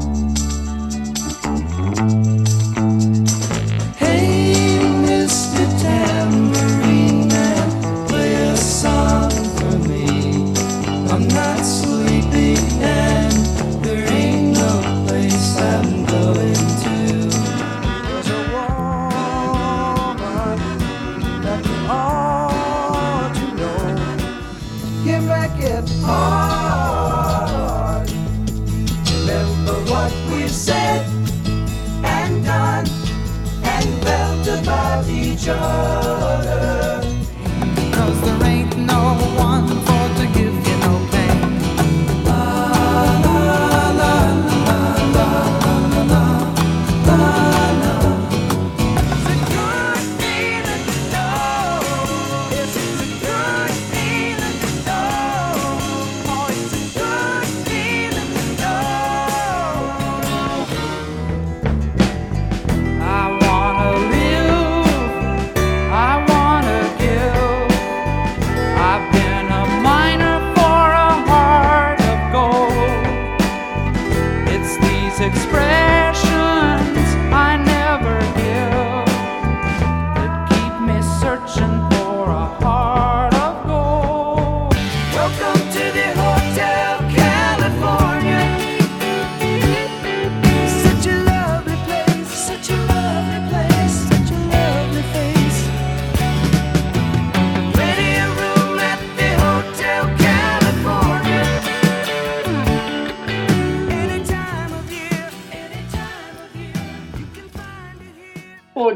you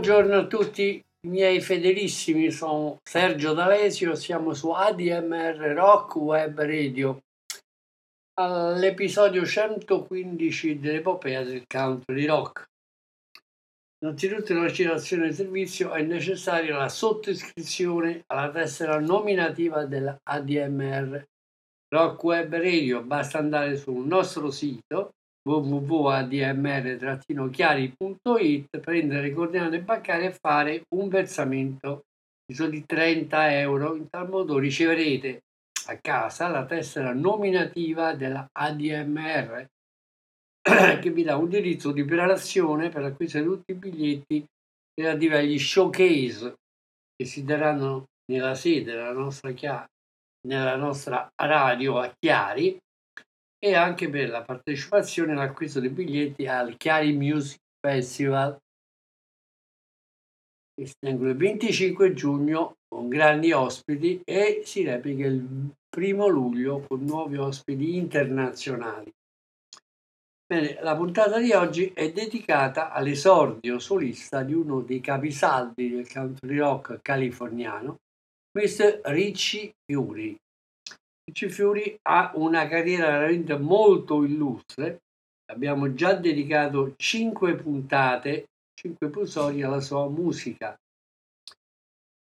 Buongiorno a tutti i miei fedelissimi, sono Sergio D'Alesio, siamo su ADMR Rock Web Radio all'episodio 115 dell'epopea del country rock. Innanzitutto in una citazione di servizio è necessaria la sottoscrizione alla tessera nominativa dell'ADMR Rock Web Radio, basta andare sul nostro sito www.admr-chiari.it, prendere le coordinate bancarie e fare un versamento di soli 30 euro. In tal modo riceverete a casa la tessera nominativa della ADMR che vi dà un diritto di prelazione per acquistare tutti i biglietti relativi agli showcase che si daranno nella sede della nostra, nella nostra radio a Chiari e anche per la partecipazione all'acquisto dei biglietti al Chiari Music Festival si tengono il 25 giugno con grandi ospiti e si replica il primo luglio con nuovi ospiti internazionali. Bene, la puntata di oggi è dedicata all'esordio solista di uno dei capisaldi del country rock californiano, Mr. Richie Fury, Ricci Fiori ha una carriera veramente molto illustre. Abbiamo già dedicato 5 puntate, 5 episodi alla sua musica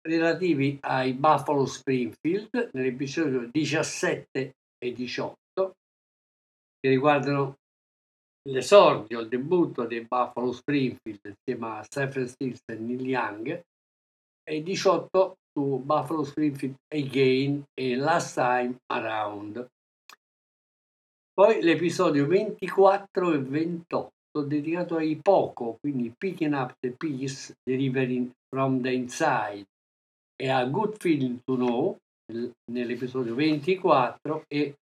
relativi ai Buffalo Springfield nell'episodio 17 e 18 che riguardano l'esordio, il debutto dei Buffalo Springfield insieme a Stephen Stills e Neil Young e 18 su Buffalo Springfield Again e Last Time Around. Poi l'episodio 24 e 28 dedicato ai poco, quindi Picking Up the Peace Delivering from the Inside e a Good Feeling to Know nell'episodio 24 e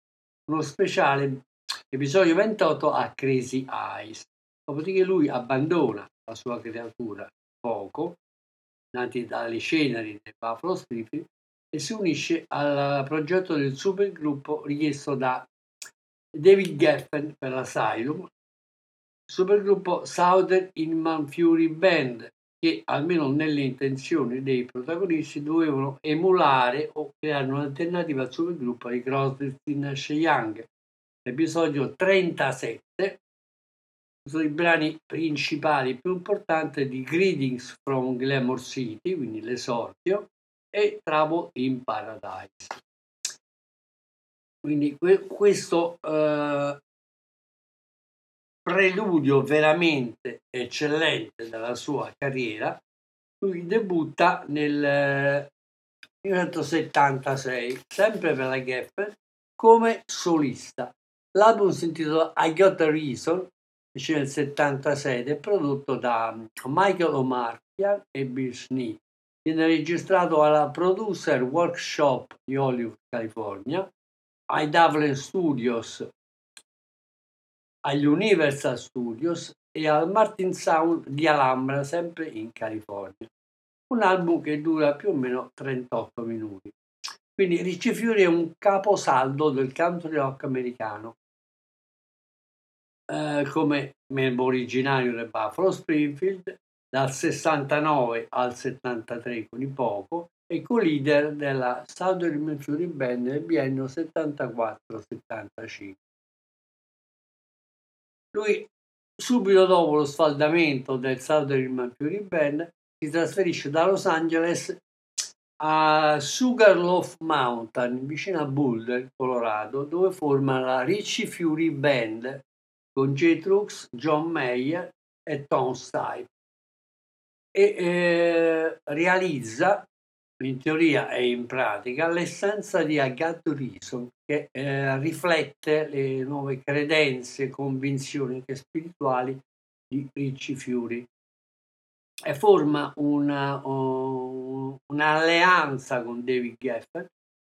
uno speciale episodio 28 a Crazy Eyes. Dopodiché lui abbandona la sua creatura poco nati dalle ceneri del Buffalo Springfield e si unisce al progetto del supergruppo richiesto da David Geffen per l'Asylum, supergruppo Southern Inman Fury Band, che almeno nelle intenzioni dei protagonisti dovevano emulare o creare un'alternativa al supergruppo di Crosby, Nash Young. L'episodio 37 sono i brani principali più importanti di Greetings from Glamour City, quindi l'esordio, e Trouble in Paradise. Quindi que- questo eh, preludio veramente eccellente della sua carriera, lui debutta nel 1976, sempre per la Geffen, come solista. L'album si intitola I Got a Reason nel 76 ed è prodotto da Michael O'Martian e Bill Snee. Viene registrato alla Producer Workshop di Hollywood, California, ai Dublin Studios, agli Universal Studios e al Martin Sound di Alhambra, sempre in California. Un album che dura più o meno 38 minuti. Quindi Ricci Fiori è un caposaldo del country rock americano. Eh, come membro originario del Buffalo Springfield, dal 69 al 73 con i poco, e co-leader della Southern Fury Band nel biennio 74-75. Lui, subito dopo lo sfaldamento del Southern Fury Band, si trasferisce da Los Angeles a Sugarloaf Mountain, vicino a Boulder, Colorado, dove forma la Richie Fury Band con J. Trux, John Mayer e Tom Stipe e eh, realizza in teoria e in pratica l'essenza di Agatha Reason che eh, riflette le nuove credenze, convinzioni anche spirituali di Ricci Fiori e forma una, uh, un'alleanza con David Geffen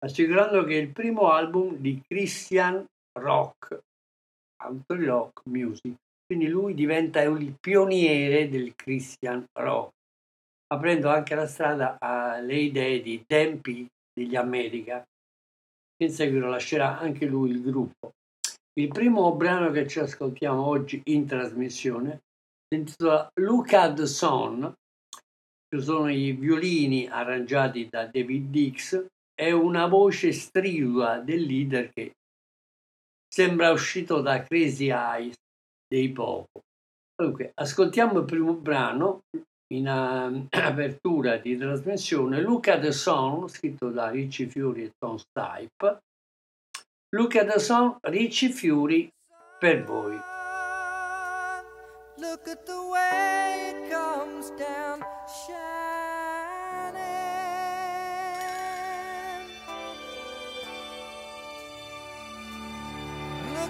assicurando che il primo album di Christian Rock, country rock music, quindi lui diventa il pioniere del Christian Rock aprendo anche la strada alle idee di tempi degli America. In seguito lascerà anche lui il gruppo. Il primo brano che ci ascoltiamo oggi in trasmissione si intitola Look at the Sun, ci sono i violini arrangiati da David Dix e una voce stridula del leader che sembra uscito da Crazy Eyes dei Poco. Dunque, ascoltiamo il primo brano, in uh, apertura di trasmissione at the Song, scritto da Ricci Fiori e Tom Stipe. At the Song, Ricci Fiori per voi. Look at the way it comes down shining.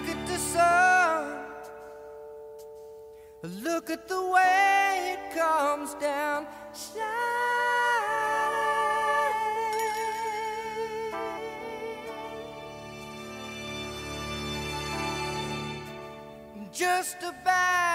Look at the sun. Look at the way it comes down shining. Just about.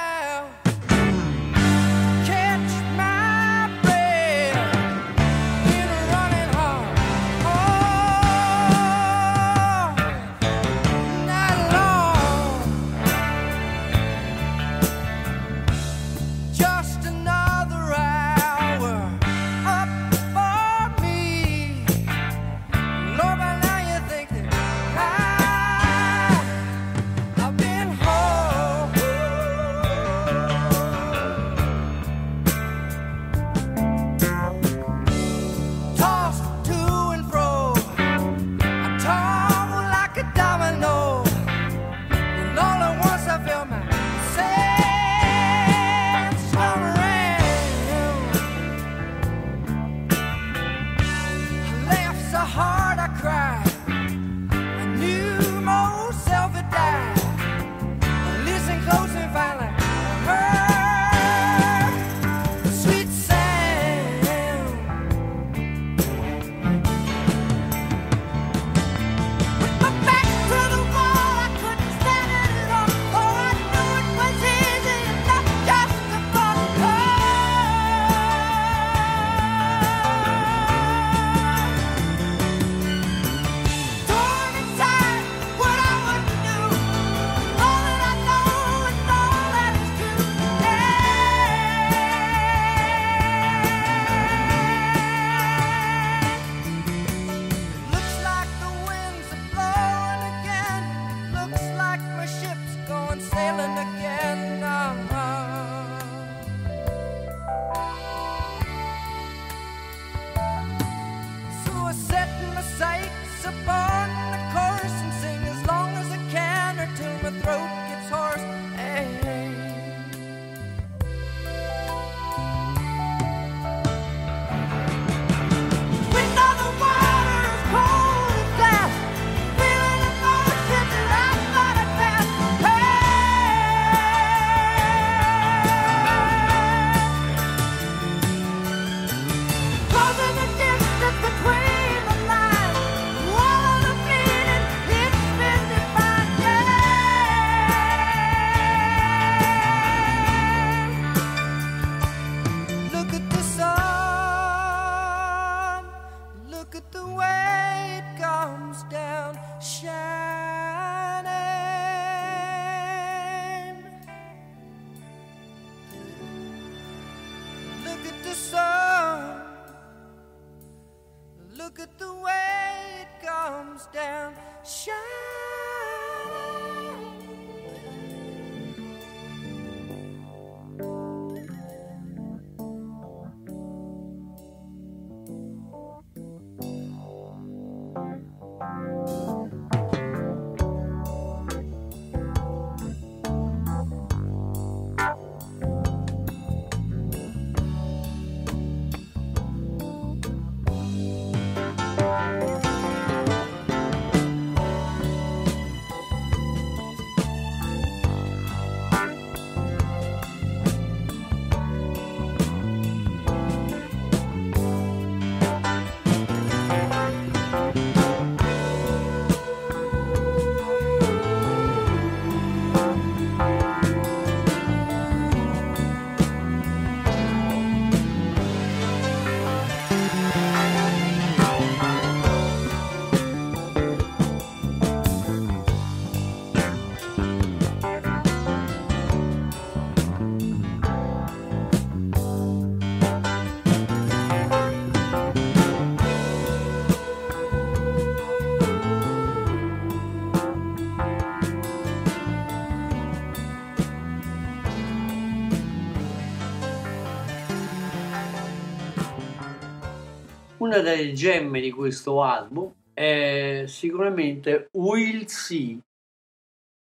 Una delle gemme di questo album è sicuramente Will See.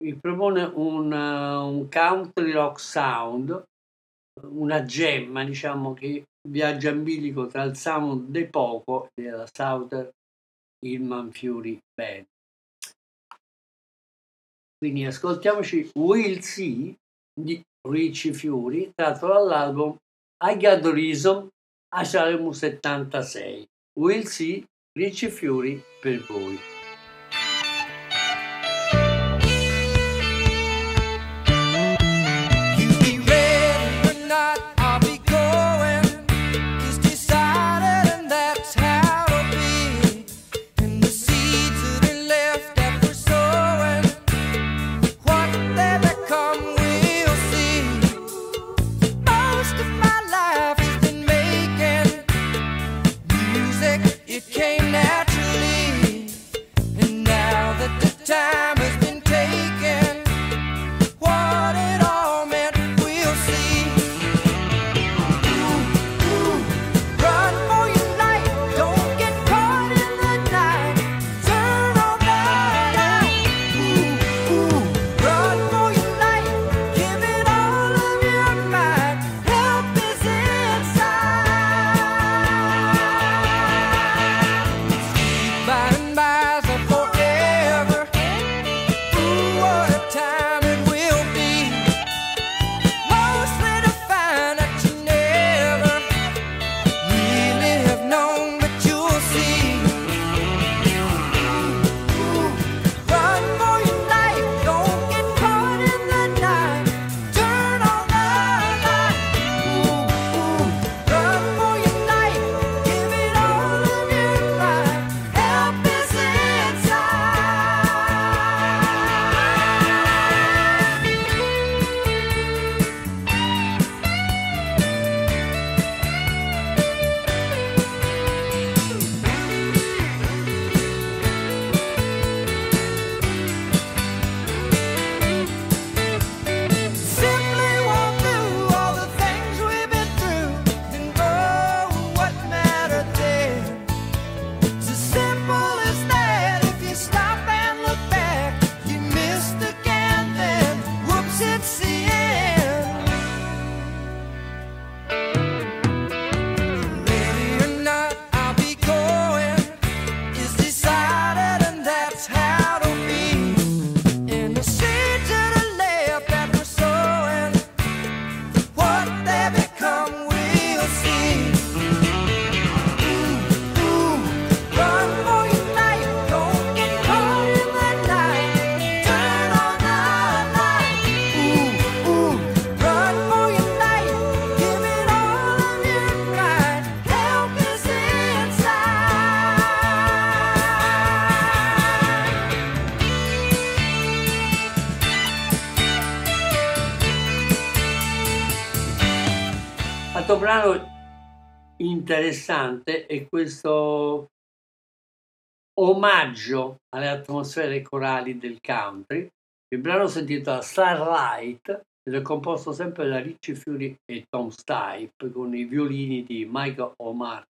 Mi propone un, un country rock sound, una gemma, diciamo, che viaggia in bilico tra il sound dei poco e della Southern Hillman Fury Band. Quindi ascoltiamoci Will See di Richie Fury, tratto dall'album I Got the Reason a Salemo 76. Will see Ricci Fiori per voi. L'altro brano interessante è questo omaggio alle atmosfere corali del country. Il brano si intitola Starlight ed è composto sempre da Ricci Fury e Tom Stipe con i violini di Michael Omar.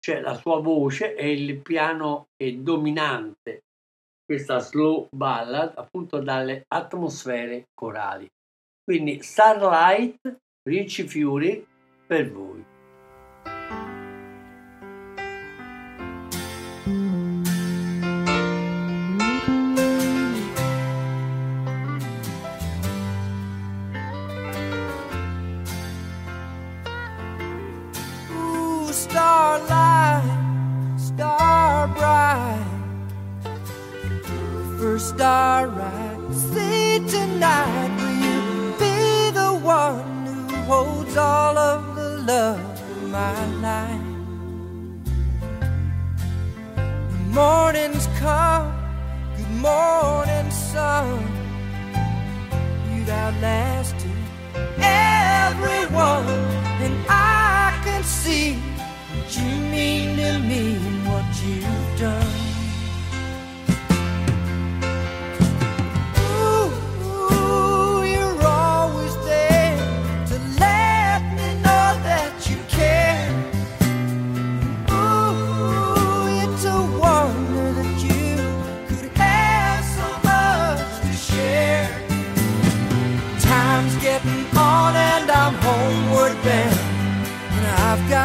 Cioè la sua voce e il piano è dominante questa slow ballad appunto dalle atmosfere corali. Quindi Starlight, Ricci Fury per voi. starlight. Say tonight, will you be the one who holds all of love in my life? The morning's come, good morning, sun. You've outlasted everyone, and I can see what you mean to me and what you've done.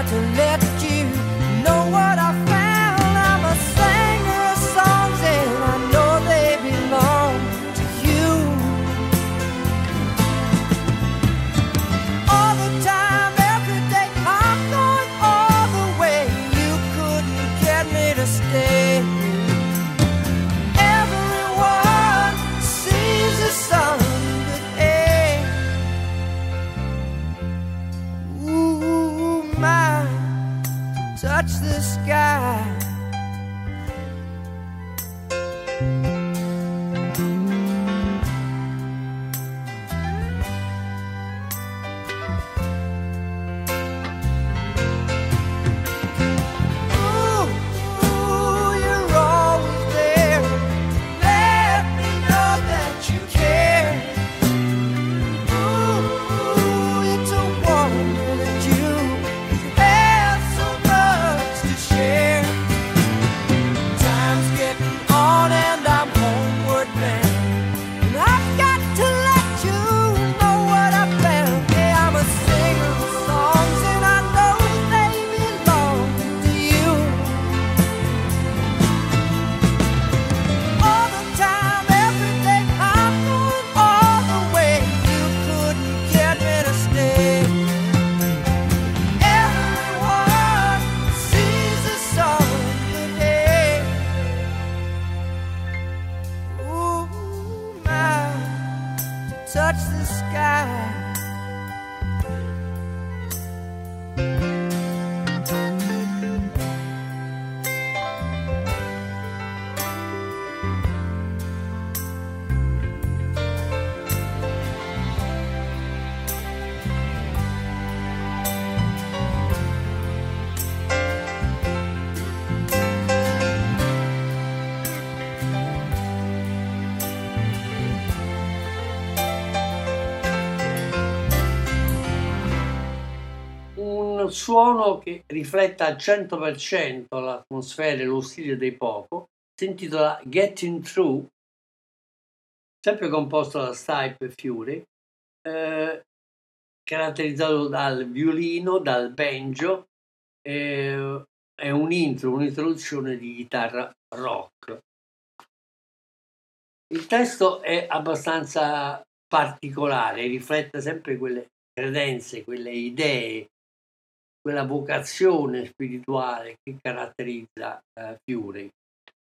To let touch the sky. Suono che rifletta al 100% l'atmosfera e lo stile dei Poco, si intitola Getting Through, sempre composto da Stipe e Fury, eh, caratterizzato dal violino, dal banjo, eh, è un intro, un'introduzione di chitarra rock. Il testo è abbastanza particolare, riflette sempre quelle credenze, quelle idee quella vocazione spirituale che caratterizza eh, Fury.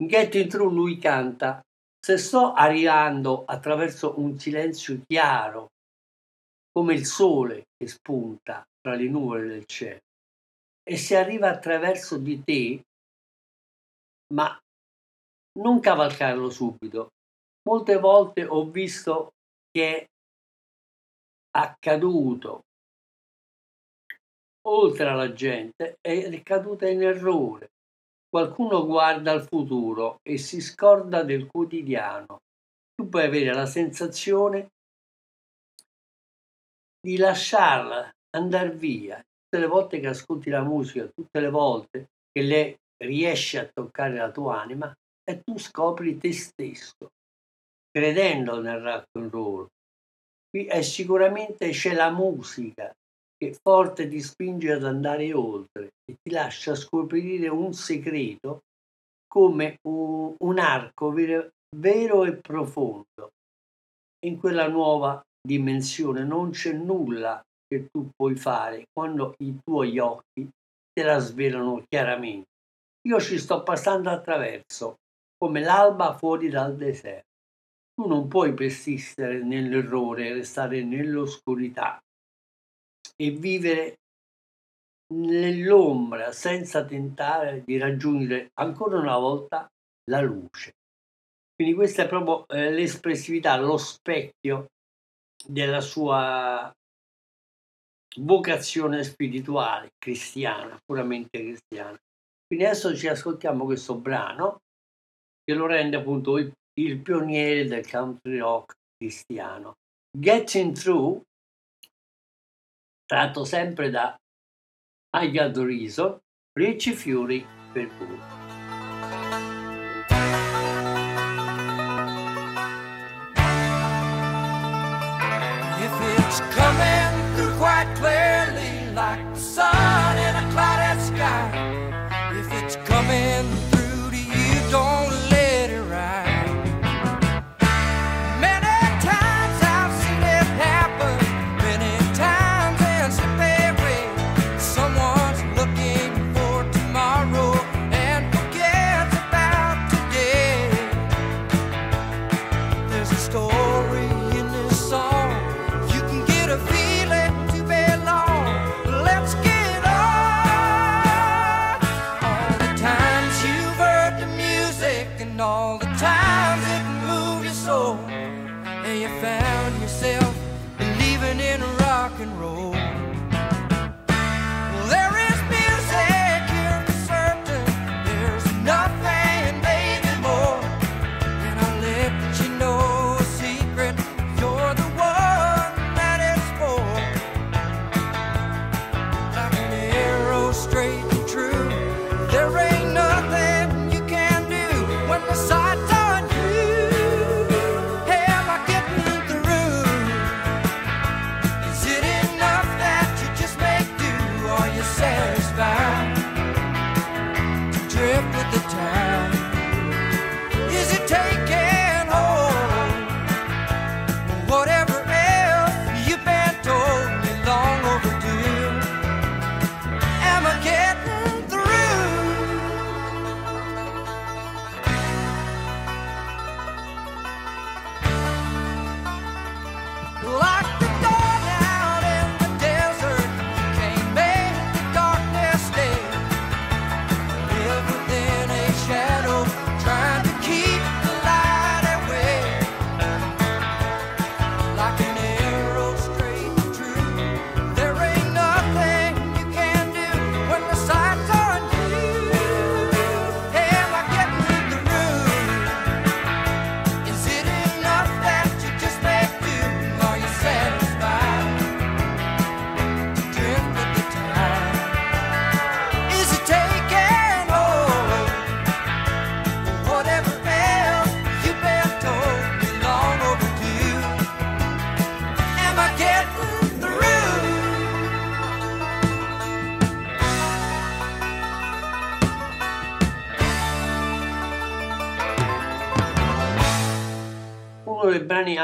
In Getting Through lui canta se sto arrivando attraverso un silenzio chiaro, come il sole che spunta tra le nuvole del cielo, e se arriva attraverso di te, ma non cavalcarlo subito. Molte volte ho visto che è accaduto oltre alla gente è caduta in errore. Qualcuno guarda al futuro e si scorda del quotidiano. Tu puoi avere la sensazione di lasciarla andare via. Tutte le volte che ascolti la musica, tutte le volte che le riesci a toccare la tua anima, e tu scopri te stesso, credendo nel rock and roll. Qui è sicuramente c'è la musica che forte ti spinge ad andare oltre e ti lascia scoprire un segreto come un, arco vero, vero e profondo. In quella nuova dimensione non c'è nulla che tu puoi fare quando i tuoi occhi te la svelano chiaramente. Io ci sto passando attraverso, come l'alba fuori dal deserto. Tu non puoi persistere nell'errore, restare nell'oscurità e vivere nell'ombra senza tentare di raggiungere ancora una volta la luce. Quindi questa è proprio eh, l'espressività, lo specchio della sua vocazione spirituale cristiana, puramente cristiana. Quindi adesso ci ascoltiamo questo brano che lo rende appunto il, il pioniere del country rock cristiano. Getting Through, tratto sempre da Reason, Ricci Fury per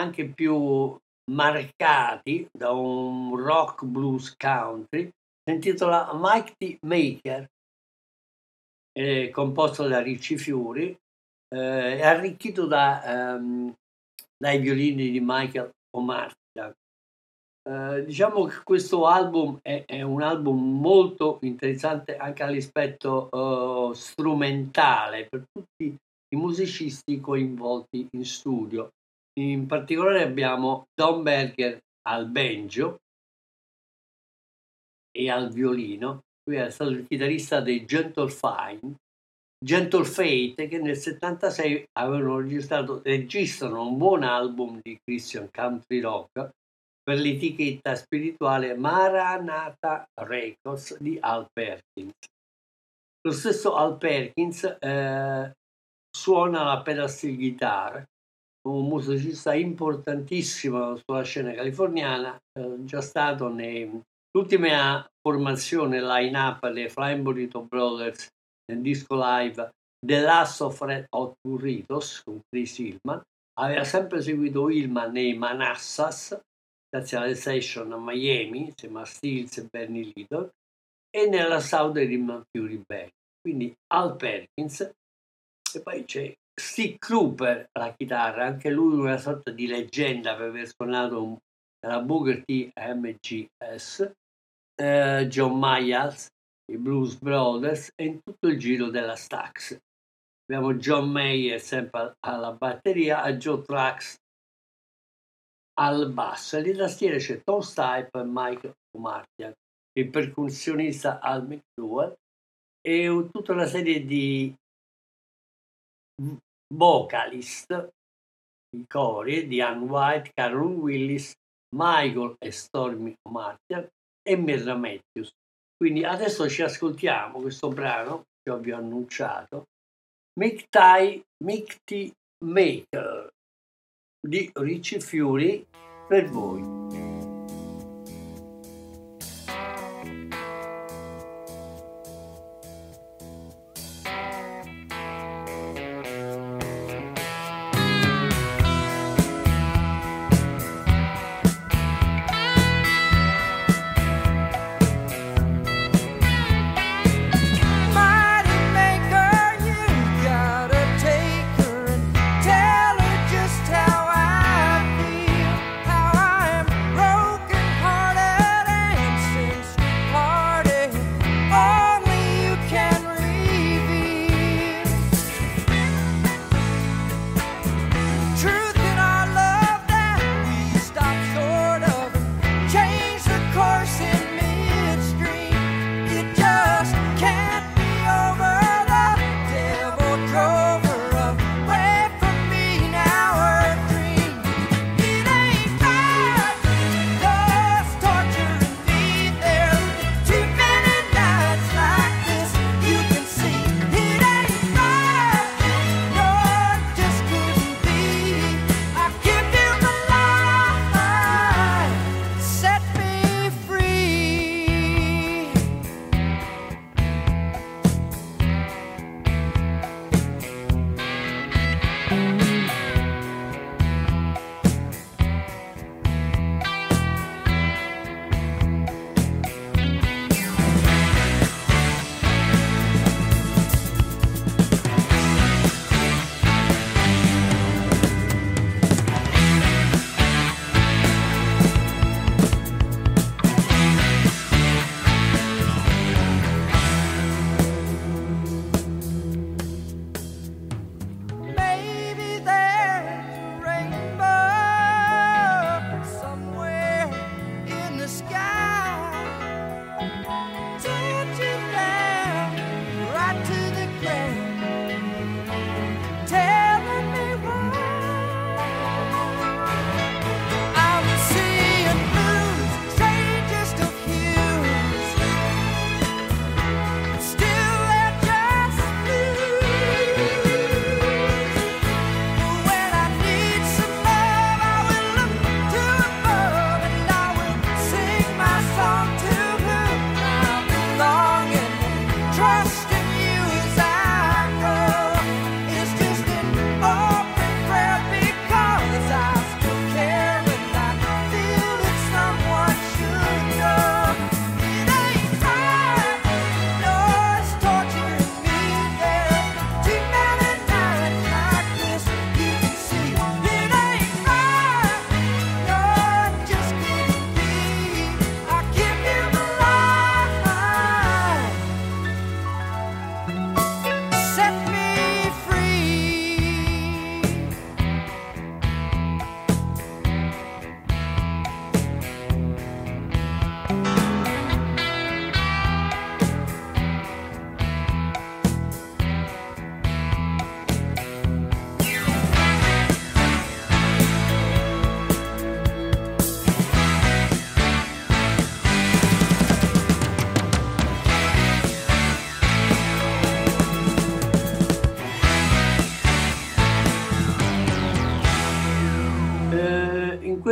anche più marcati da un rock blues country, si intitola Mighty Maker, è composto da Ricci Fiori, eh, arricchito da, um, dai violini di Michael Omartian. Eh, diciamo che questo album è, è, un album molto interessante anche all'aspetto uh, strumentale per tutti i musicisti coinvolti in studio. In particolare abbiamo Don Berger al banjo, e al violino. Lui è stato il chitarrista dei Gentle Fine, Gentle Fate, che nel 76 avevano registrato, registrano un buon album di Christian Country Rock per l'etichetta spirituale Maranatha Records di Al Perkins. Lo stesso Al Perkins eh, suona la pedal steel guitar, un musicista importantissimo sulla scena californiana, eh, già stato nell'ultima formazione line-up dei Flying Burrito Brothers nel disco live The Last of Red Hot Burritos con Chris Hillman, aveva sempre seguito Hillman nei Manassas, grazie alle session a Miami, insieme a Stills e Bernie Lidl, e nella Southern Fury Band. Quindi Al Perkins, e poi c'è Steve Cooper alla chitarra, anche lui una sorta di leggenda per aver suonato la Booker T MGS, eh, John Myers, i Blues Brothers e in tutto il giro della Stax. Abbiamo John Mayer sempre alla batteria, a Joe Trax al basso e tastiere c'è Tom Stipe e Mike Martian, il percussionista Al McDowell e tutta una serie di vocalist, i cori di Ann White, Carol Willis, Michael e Stormy Martian e Mirra Matthews. Quindi adesso ci ascoltiamo questo brano che vi ho annunciato, Mick Mickty Maker di Ricci Fury per voi.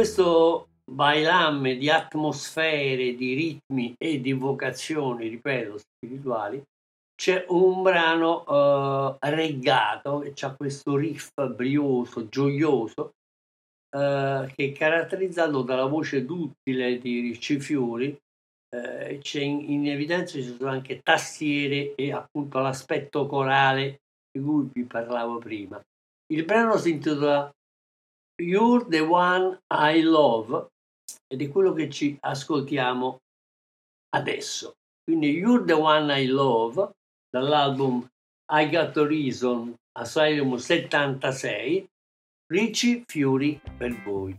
Questo bailamme di atmosfere, di ritmi e di vocazioni, ripeto, spirituali, c'è un brano uh, reggato che ha questo riff brioso, gioioso, uh, che è caratterizzato dalla voce duttile di Ricci Fiori. Uh, c'è in, in, evidenza ci sono anche tastiere e appunto l'aspetto corale di cui vi parlavo prima. Il brano si intitola You're the One I Love ed è quello che ci ascoltiamo adesso. Quindi You're the One I Love dall'album I Got a Reason Asylum 76, Ricci Fiori per voi.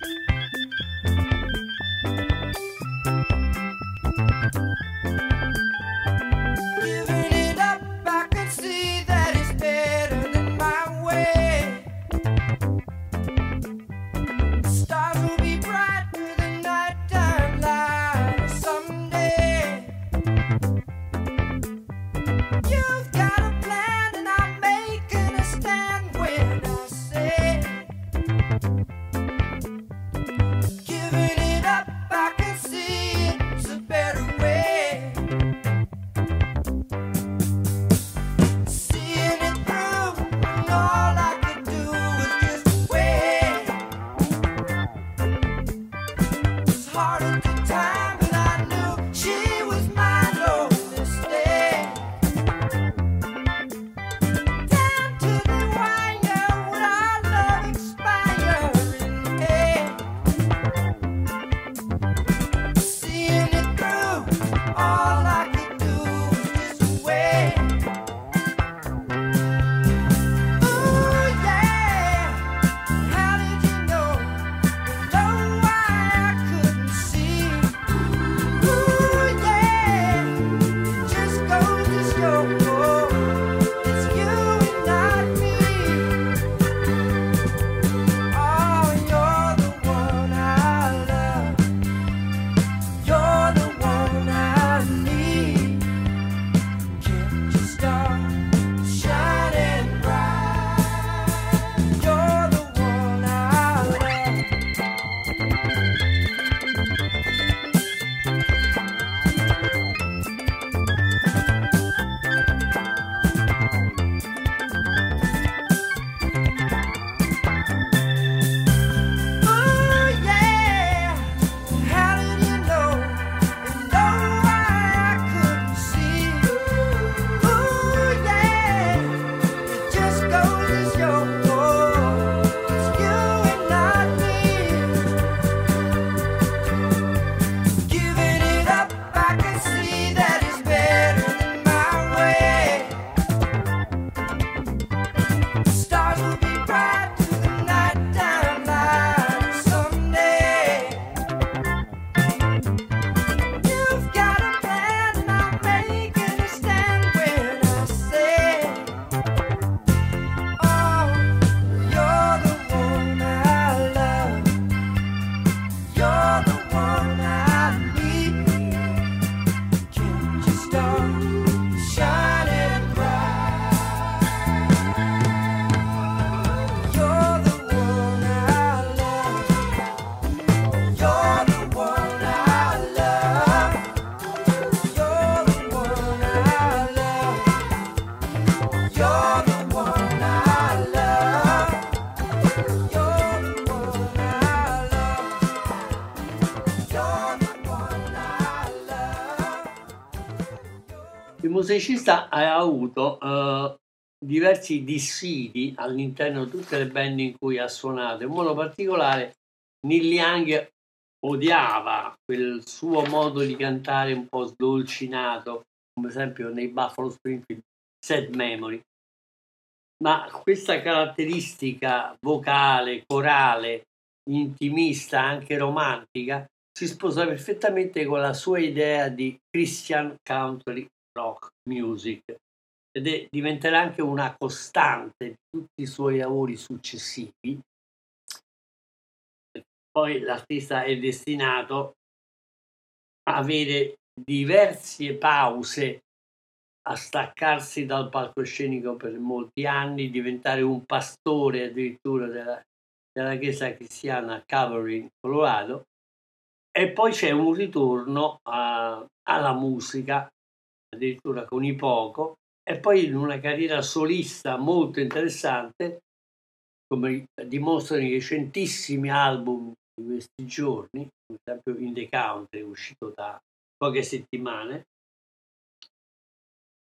Musicista ha avuto uh, diversi dissidi all'interno di tutte le band in cui ha suonato, in modo particolare Neil Young odiava quel suo modo di cantare un po' sdolcinato, come esempio nei Buffalo Springfield Sad Memory. Ma questa caratteristica vocale, corale, intimista, anche romantica, si sposa perfettamente con la sua idea di Christian country rock music ed è, diventerà anche una costante di tutti i suoi lavori successivi. Poi l'artista è destinato a avere diverse pause a staccarsi dal palcoscenico per molti anni, diventare un pastore addirittura della, della chiesa cristiana Calvary in Colorado e poi c'è un ritorno a, alla musica, addirittura con i poco, e poi in una carriera solista molto interessante, come dimostrano i recentissimi album di questi giorni, per esempio In the Country, uscito da poche settimane,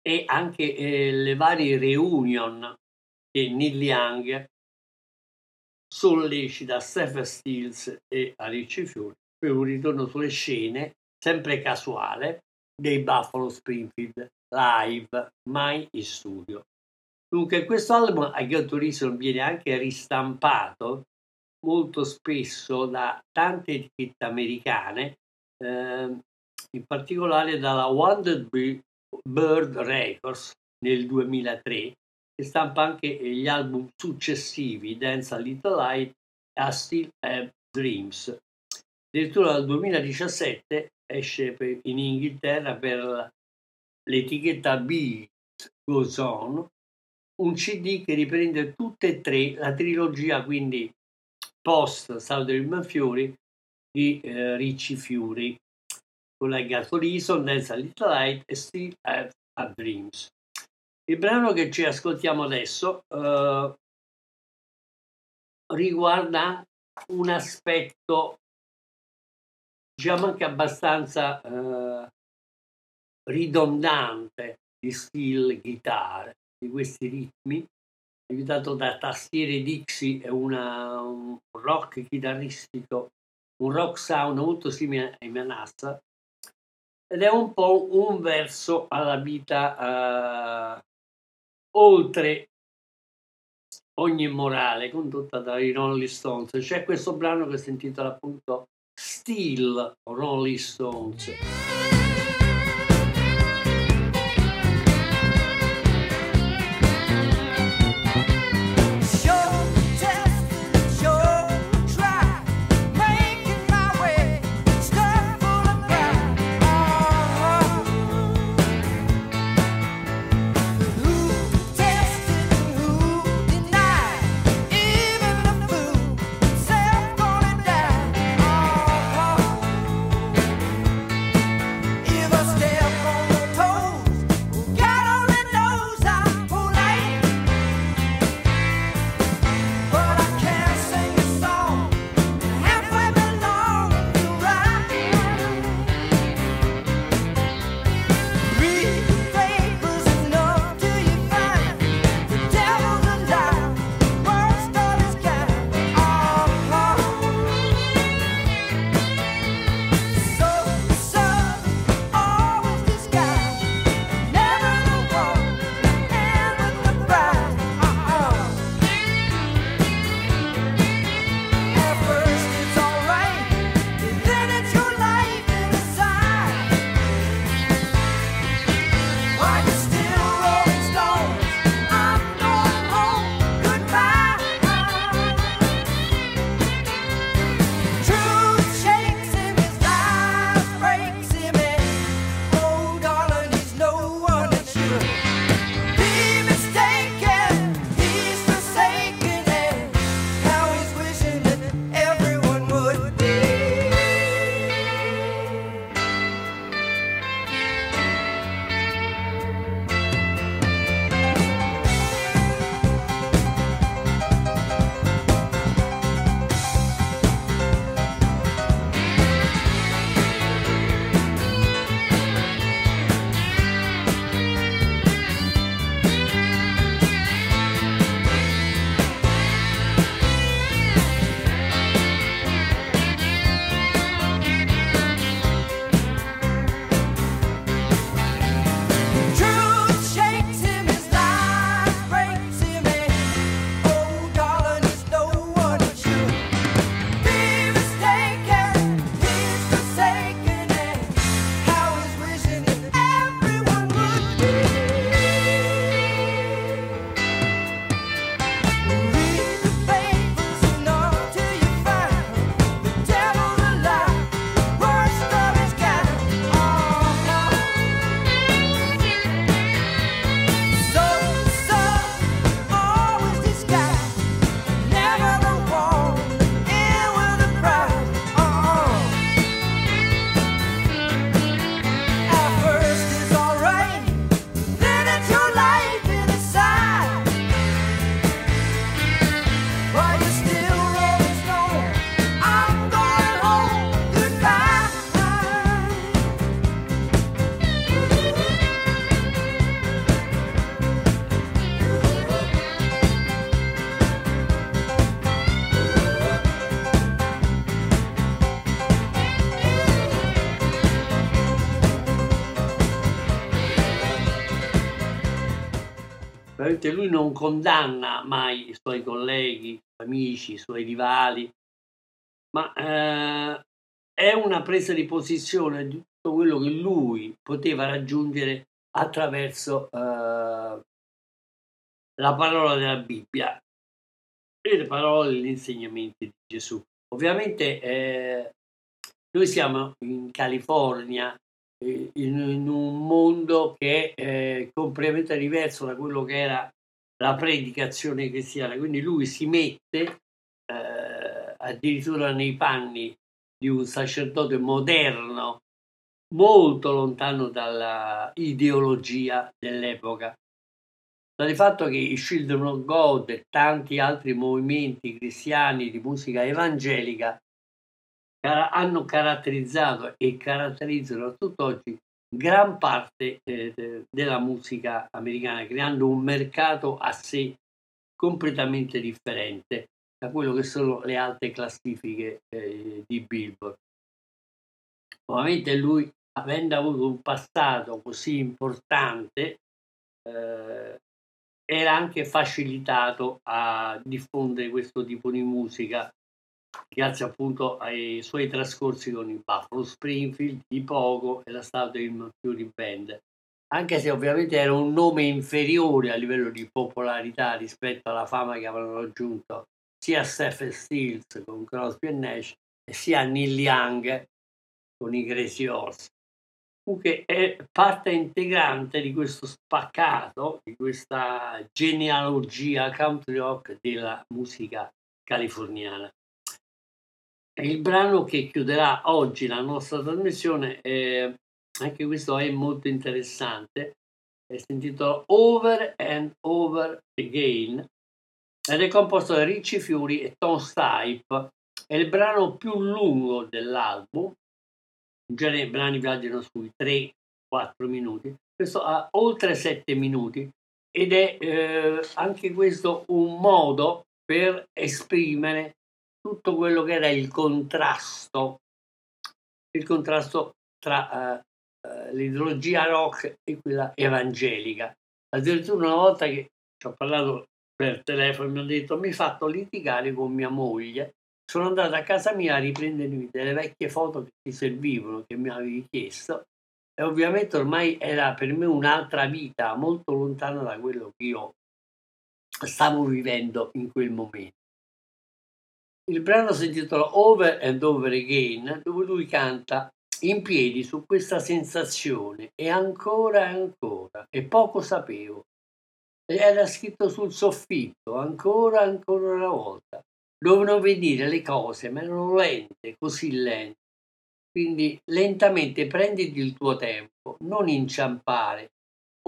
e anche eh, le varie reunion che Neil Young sollecita Stephen Stills e Alice Fiori per un ritorno sulle scene sempre casuale dei Buffalo Springfield live, mai in studio. Dunque questo album a Ghetto Reason viene anche ristampato molto spesso da tante etichette americane, eh, in particolare dalla Wonder Bird Records nel 2003, che stampa anche gli album successivi Dance a Little Light e I Still Have Dreams. Addirittura dal 2017 esce in Inghilterra per l'etichetta Beat Goes On un CD che riprende tutte e tre la trilogia, quindi post Southern Manfiori di eh, Ricci Fiori, con la Gato Reason, Dance a Little Light e Still Have a Dreams. Il brano che ci ascoltiamo adesso eh, riguarda un aspetto diciamo anche abbastanza eh, ridondante di steel guitar, di questi ritmi, aiutato da tastiere Dixie e un rock chitarristico, un rock sound molto simile ai Manassa, ed è un po' un verso alla vita uh, oltre ogni morale condotta dai Rolling Stones. C'è questo brano che si intitola appunto Still Rolling Stones. Ovviamente lui non condanna mai i suoi colleghi, amici, i suoi rivali, ma eh, è una presa di posizione di tutto quello che lui poteva raggiungere attraverso eh, la parola della Bibbia e le parole e gli insegnamenti di Gesù. Ovviamente eh, noi siamo in California, in, in, un mondo che è eh, completamente diverso da quello che era la predicazione cristiana, quindi lui si mette eh, addirittura nei panni di un sacerdote moderno, molto lontano dalla ideologia dell'epoca. Sta di fatto che i Children of God e tanti altri movimenti cristiani di musica evangelica hanno caratterizzato e caratterizzano a tutt'oggi gran parte eh, della musica americana, creando un mercato a sé completamente differente da quello che sono le alte classifiche eh, di Billboard. Ovviamente lui, avendo avuto un passato così importante, eh, era anche facilitato a diffondere questo tipo di musica grazie appunto ai suoi trascorsi con i Buffalo Springfield, i Pogo e la statua del Mercury Band. Anche se ovviamente era un nome inferiore a livello di popolarità rispetto alla fama che avevano raggiunto sia Stephen Stills con Crosby e Nash sia Neil Young con i Crazy Horse. Comunque è parte integrante di questo spaccato, di questa genealogia country rock della musica californiana. Il brano che chiuderà oggi la nostra trasmissione, è, anche questo è molto interessante, si intitola Over and Over Again ed è composto da Ricci Fiori e Tom Stipe. È il brano più lungo dell'album, in genere i brani viaggiano sui 3-4 minuti, questo ha oltre 7 minuti ed è eh, anche questo un modo per esprimere tutto quello che era il contrasto, il contrasto tra uh, uh, l'ideologia rock e quella evangelica. Addirittura una volta che ci ho parlato per telefono mi hanno detto mi ha fatto litigare con mia moglie, sono andato a casa mia a riprendermi delle vecchie foto che ti servivano, che mi avevi chiesto e ovviamente ormai era per me un'altra vita molto lontana da quello che io stavo vivendo in quel momento. Il brano si intitola Over and Over Again, dove lui canta in piedi su questa sensazione e ancora e ancora, e poco sapevo. Era scritto sul soffitto, ancora e ancora una volta. Dovevano venire le cose, ma erano lente, così lente. Quindi lentamente prenditi il tuo tempo, non inciampare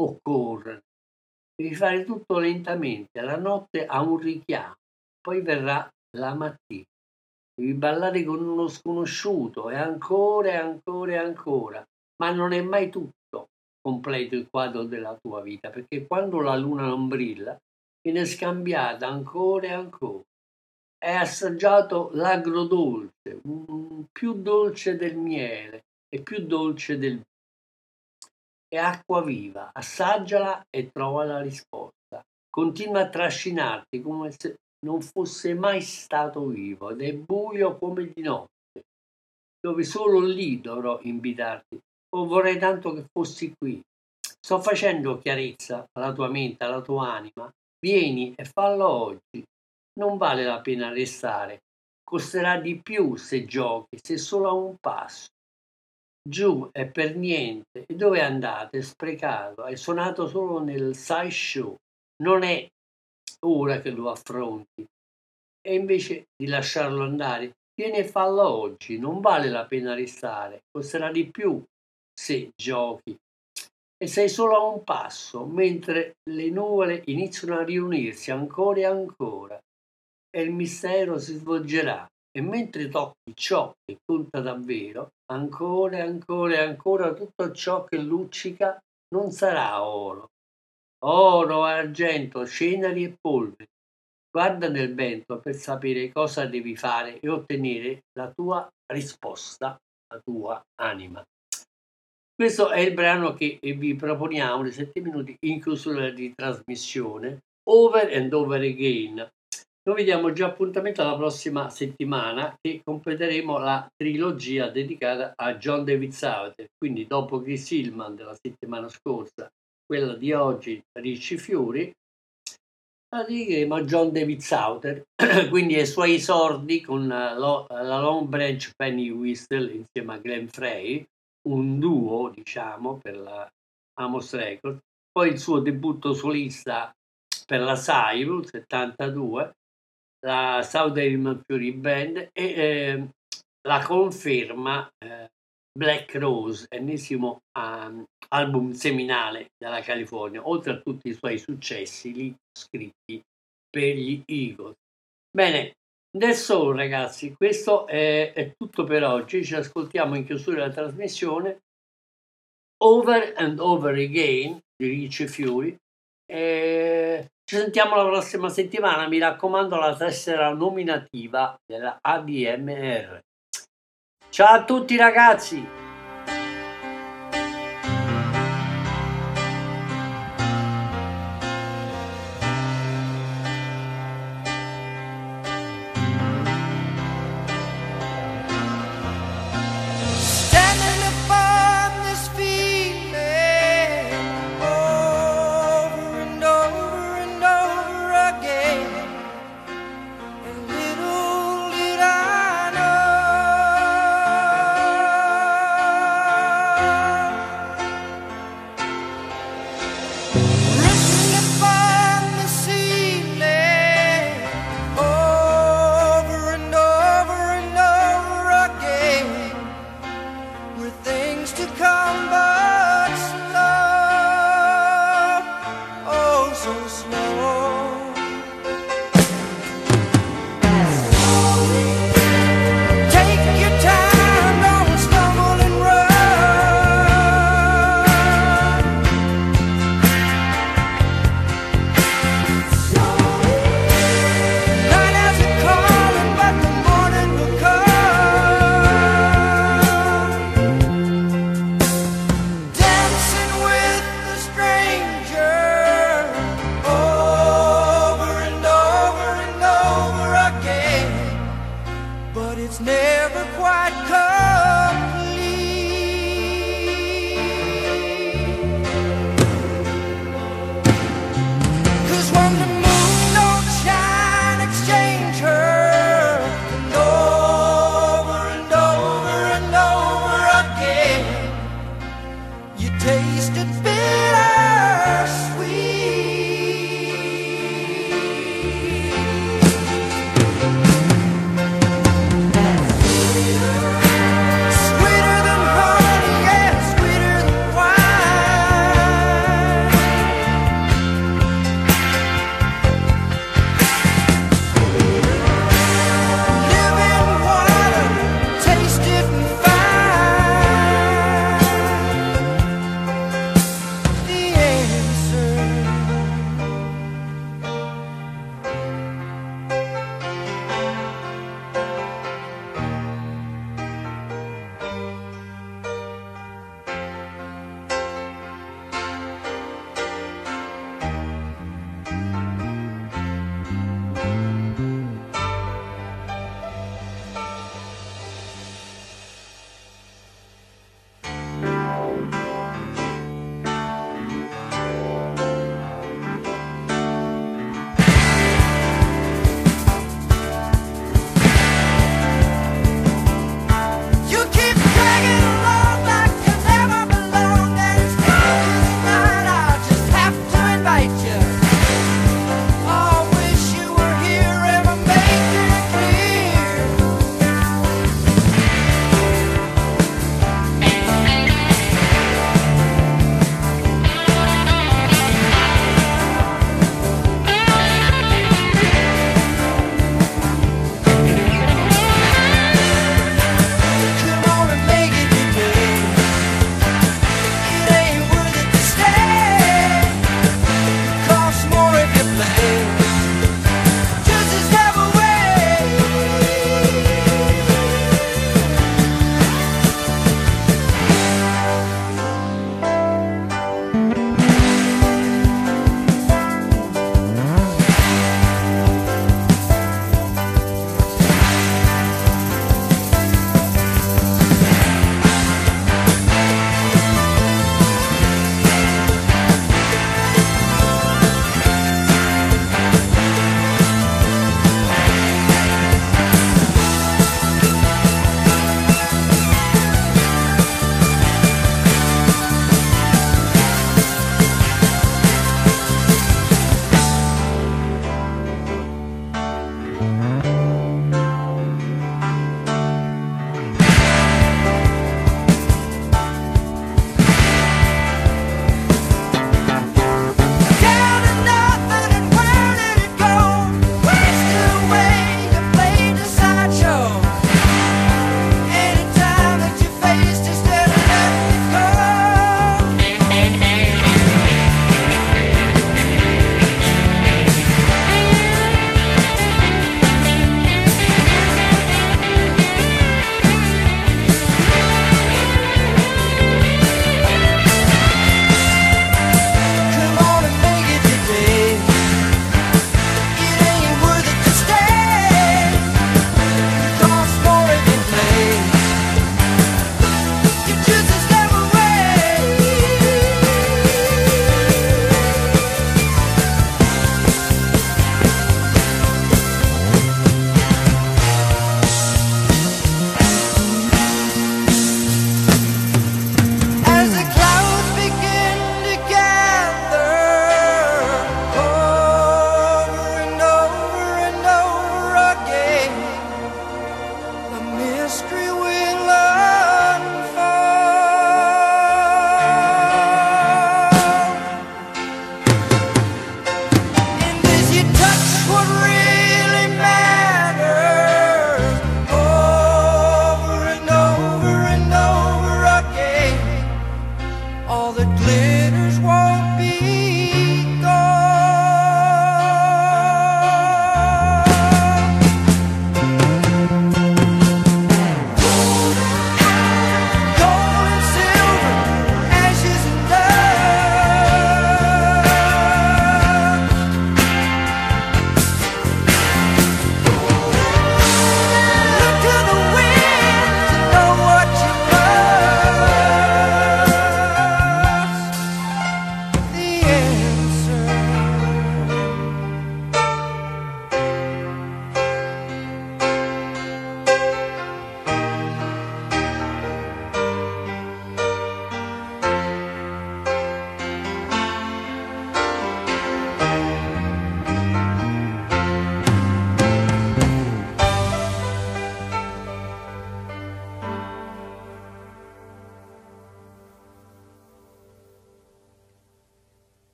o correre. Devi fare tutto lentamente, la notte ha un richiamo, poi verrà la mattina. Devi ballare con uno sconosciuto e ancora e ancora e ancora, ma non è mai tutto completo il quadro della tua vita, perché quando la luna non brilla, viene scambiata ancora e ancora. Hai assaggiato l'agrodolce, più dolce del miele e più dolce del vino. È acqua viva, assaggiala e trova la risposta. Continua a trascinarti come se non fosse mai stato vivo ed è buio come di notte, dove solo lì dovrò invitarti. Oh, vorrei tanto che fossi qui. Sto facendo chiarezza alla tua mente, alla tua anima. Vieni e fallo oggi. Non vale la pena restare. Costerà di più se giochi, se solo a un passo. Giù è per niente. E dove andate? Sprecato. Hai suonato solo nel side show. Non è ora che lo affronti. E invece di lasciarlo andare, vieni e fallo oggi, non vale la pena restare, costerà di più se giochi. E sei solo a un passo, mentre le nuvole iniziano a riunirsi ancora e ancora, e il mistero si svolgerà. E mentre tocchi ciò che conta davvero, ancora e ancora e ancora tutto ciò che luccica non sarà oro, oro, argento, ceneri e polvere. Guarda nel vento per sapere cosa devi fare e ottenere la tua risposta, la tua anima. Questo è il brano che vi proponiamo di 7 minuti in chiusura di trasmissione, Over and Over Again. Noi vediamo già appuntamento alla prossima settimana che completeremo la trilogia dedicata a John David Sauter. Quindi dopo Chris Hillman della settimana scorsa, quella di oggi Ricci Fiori, la dedicheremo a John David Sauter, quindi ai suoi esordi con la, la Long Branch Penny Whistle insieme a Glenn Frey un duo, diciamo, per la Amos Records, poi il suo debutto solista per la Sairu 72, la Southern Fury Band e eh, la conferma eh, Black Rose, ennesimo um, album seminale della California, oltre a tutti i suoi successi lì scritti per gli Eagles. Bene, Adesso ragazzi, questo è, è, tutto per oggi, ci ascoltiamo in chiusura della trasmissione Over and Over Again di Ricci Fiori e ci sentiamo la prossima settimana, mi raccomando la tessera nominativa della ADMR. Ciao a tutti ragazzi!